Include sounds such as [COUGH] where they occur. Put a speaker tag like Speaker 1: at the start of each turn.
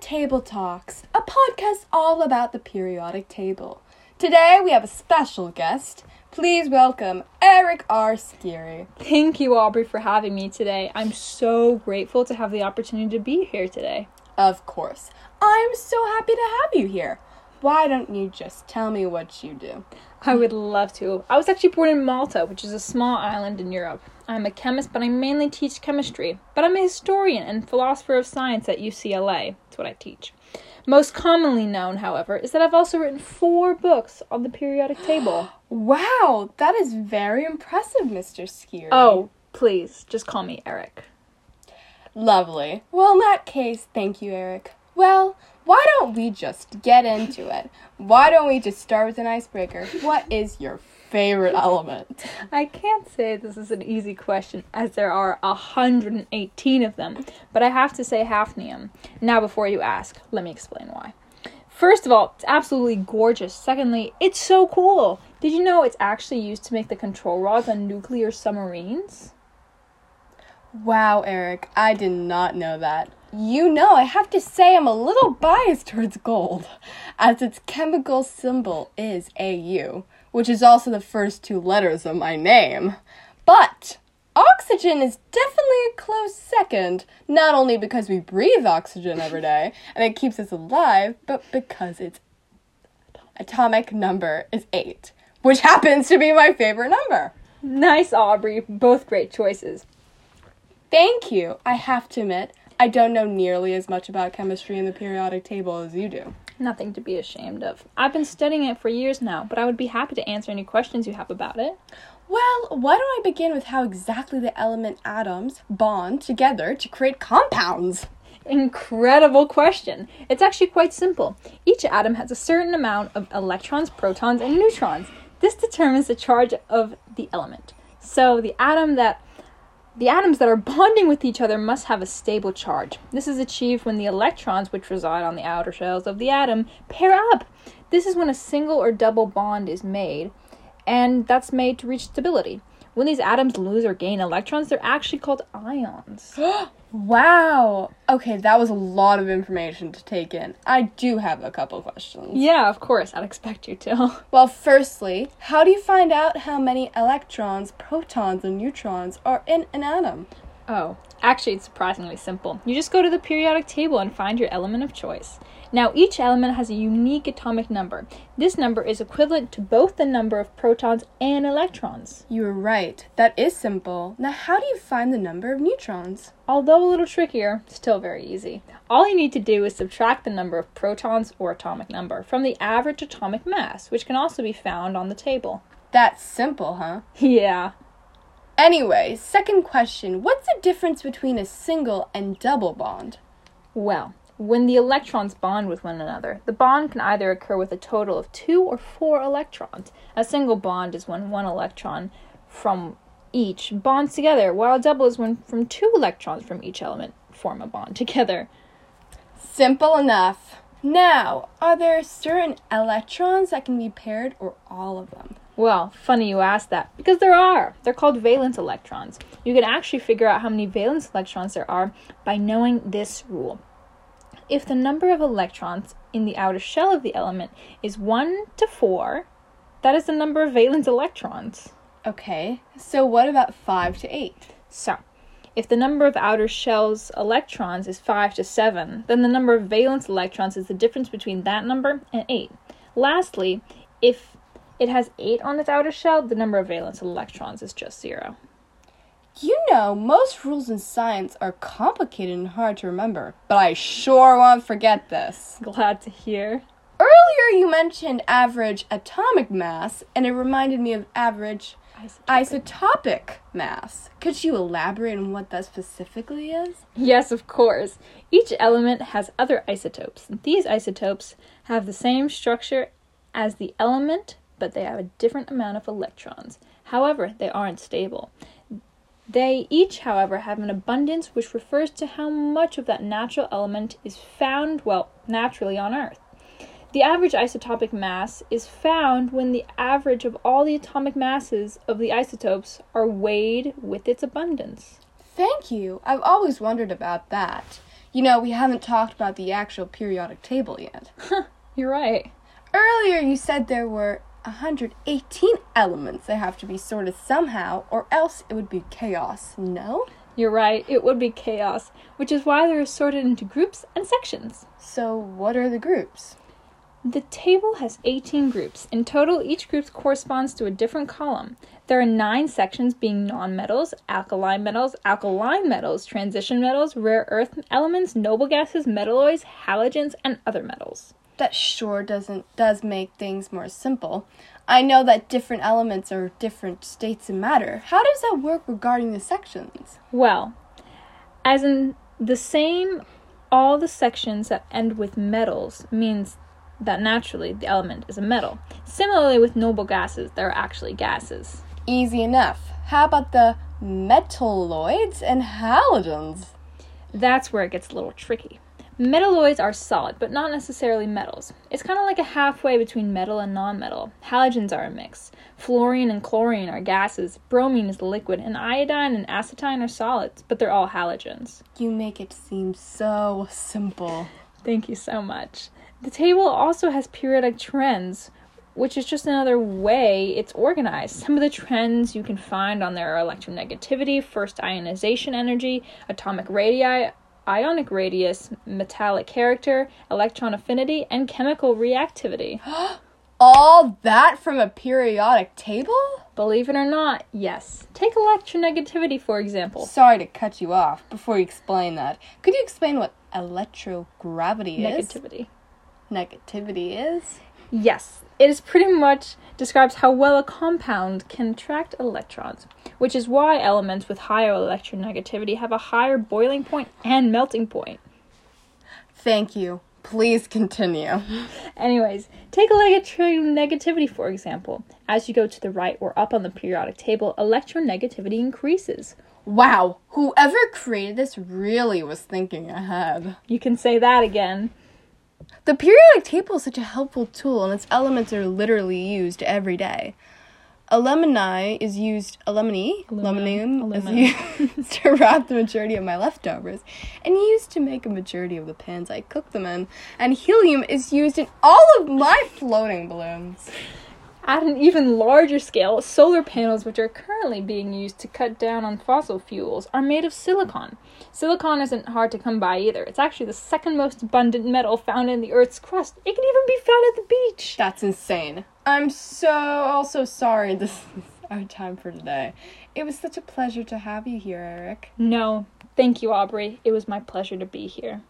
Speaker 1: Table Talks, a podcast all about the periodic table. Today we have a special guest. Please welcome Eric R. Scerri.
Speaker 2: Thank you, Aubrey, for having me today. I'm so grateful to have the opportunity to be here today.
Speaker 1: Of course. I'm so happy to have you here. Why don't you just tell me what you do?
Speaker 2: I would love to. I was actually born in Malta, which is a small island in Europe. I'm a chemist, but I mainly teach chemistry. But I'm a historian and philosopher of science at UCLA. That's what I teach. Most commonly known, however, is that I've also written four books on the periodic table. [GASPS]
Speaker 1: Wow, that is very impressive, Mr. Scerri.
Speaker 2: Oh, please, just call me Eric.
Speaker 1: Lovely. Well, in that case, thank you, Eric. Well, why don't we just get into it? Why don't we just start with an icebreaker? What is your favorite element? [LAUGHS]
Speaker 2: I can't say this is an easy question as there are 118 of them, but I have to say hafnium. Now, before you ask, let me explain why. First of all, it's absolutely gorgeous. Secondly, it's so cool. Did you know it's actually used to make the control rods on nuclear submarines?
Speaker 1: Wow, Eric, I did not know that. You know, I have to say I'm a little biased towards gold, as its chemical symbol is AU, which is also the first two letters of my name. But oxygen is definitely a close second, not only because we breathe oxygen every day [LAUGHS] and it keeps us alive, but because its atomic number is 8, which happens to be my favorite number.
Speaker 2: Nice, Aubrey. Both great choices.
Speaker 1: Thank you. I have to admit, I don't know nearly as much about chemistry and the periodic table as you do.
Speaker 2: Nothing to be ashamed of. I've been studying it for years now, but I would be happy to answer any questions you have about it.
Speaker 1: Well, why don't I begin with how exactly the element atoms bond together to create compounds?
Speaker 2: Incredible question. It's actually quite simple. Each atom has a certain amount of electrons, protons, and neutrons. This determines the charge of the element. So the atom that the atoms that are bonding with each other must have a stable charge. This is achieved when the electrons, which reside on the outer shells of the atom, pair up. This is when a single or double bond is made, and that's made to reach stability. When these atoms lose or gain electrons, they're actually called ions. [GASPS]
Speaker 1: wow. Okay, that was a lot of information to take in. I do have a couple questions.
Speaker 2: yeah, of course, I'd expect you to. [LAUGHS]
Speaker 1: Well, firstly, how do you find out how many electrons, protons, and neutrons are in an atom?
Speaker 2: Oh, actually, it's surprisingly simple. You just go to the periodic table and find your element of choice. Now, each element has a unique atomic number. This number is equivalent to both the number of protons and electrons.
Speaker 1: You're right. That is simple. Now, how do you find the number of neutrons?
Speaker 2: Although a little trickier, still very easy. All you need to do is subtract the number of protons or atomic number from the average atomic mass, which can also be found on the table.
Speaker 1: That's simple, huh? [LAUGHS]
Speaker 2: Yeah.
Speaker 1: Anyway, second question What's the difference between a single and double bond?
Speaker 2: Well, when the electrons bond with one another, the bond can either occur with a total of two or four electrons. A single bond is when one electron from each bonds together, while a double is when from two electrons from each element form a bond together.
Speaker 1: Simple enough. Now, are there certain electrons that can be paired or all of them?
Speaker 2: Well, funny you ask that, because there are. They're called valence electrons. You can actually figure out how many valence electrons there are by knowing this rule. If the number of electrons in the outer shell of the element is 1 to 4, that is the number of valence electrons.
Speaker 1: Okay, so what about 5 to 8?
Speaker 2: So, if the number of outer shell's electrons is 5 to 7, then the number of valence electrons is the difference between that number and 8. Lastly, if it has 8 on its outer shell, the number of valence electrons is just 0.
Speaker 1: You know, most rules in science are complicated and hard to remember, but I sure won't forget this.
Speaker 2: Glad to hear.
Speaker 1: Earlier, you mentioned average atomic mass, and it reminded me of average
Speaker 2: Isotopic.
Speaker 1: isotopic mass. Could you elaborate on what that specifically is?
Speaker 2: Yes, of course. Each element has other isotopes. These isotopes have the same structure as the element, but they have a different amount of electrons. However, they aren't stable. They each, however, have an abundance which refers to how much of that natural element is found, well, naturally on Earth. The average isotopic mass is found when the average of all the atomic masses of the isotopes are weighed with its abundance.
Speaker 1: Thank you. I've always wondered about that. You know, we haven't talked about the actual periodic table yet. [LAUGHS]
Speaker 2: You're right.
Speaker 1: Earlier, you said there were 118 elements that have to be sorted somehow, or else it would be chaos. No?
Speaker 2: You're right. It would be chaos, which is why they're sorted into groups and sections.
Speaker 1: So, what are the groups?
Speaker 2: The table has 18 groups. In total, each group corresponds to a different column. There are nine sections being nonmetals, alkali metals, alkaline metals, transition metals, rare earth elements, noble gases, metalloids, halogens, and other metals.
Speaker 1: That sure doesn't does make things more simple. I know that different elements are different states of matter. How does that work regarding the sections?
Speaker 2: Well, as in the same, all the sections that end with metals means that naturally the element is a metal. Similarly, with noble gases, they're actually gases.
Speaker 1: Easy enough. How about the metalloids and halogens?
Speaker 2: That's where it gets a little tricky. Metalloids are solid, but not necessarily metals. It's kind of like a halfway between metal and nonmetal. Halogens are a mix. Fluorine and chlorine are gases, bromine is a liquid, and iodine and astatine are solids, but they're all halogens.
Speaker 1: You make it seem so simple.
Speaker 2: Thank you so much. The table also has periodic trends, which is just another way it's organized. Some of the trends you can find on there are electronegativity, first ionization energy, atomic radii, ionic radius, metallic character, electron affinity, and chemical reactivity. [GASPS]
Speaker 1: All that from a periodic table?
Speaker 2: Believe it or not, yes. Take electronegativity, for example.
Speaker 1: Sorry to cut you off before you explain that. Could you explain what electrogravity is?
Speaker 2: Negativity.
Speaker 1: Negativity is?
Speaker 2: Yes, it is pretty much describes how well a compound can attract electrons, which is why elements with higher electronegativity have a higher boiling point and melting point.
Speaker 1: Thank you. Please continue.
Speaker 2: Anyways, take electronegativity for example. As you go to the right or up on the periodic table, electronegativity increases.
Speaker 1: Wow, whoever created this really was thinking ahead.
Speaker 2: You can say that again.
Speaker 1: The periodic table is such a helpful tool, and its elements are literally used every day. Aluminum is used. Aluminum,
Speaker 2: Aluminum.
Speaker 1: aluminum is [LAUGHS] used to wrap the majority of my leftovers, and used to make a majority of the pans I cook them in. And helium is used in all of my floating balloons.
Speaker 2: At an even larger scale, solar panels, which are currently being used to cut down on fossil fuels, are made of silicon. Silicon isn't hard to come by either. It's actually the second most abundant metal found in the Earth's crust. It can even be found at the beach.
Speaker 1: That's insane. I'm so also sorry. This is our time for today. It was such a pleasure to have you here, Eric.
Speaker 2: No, thank you, Aubrey. It was my pleasure to be here.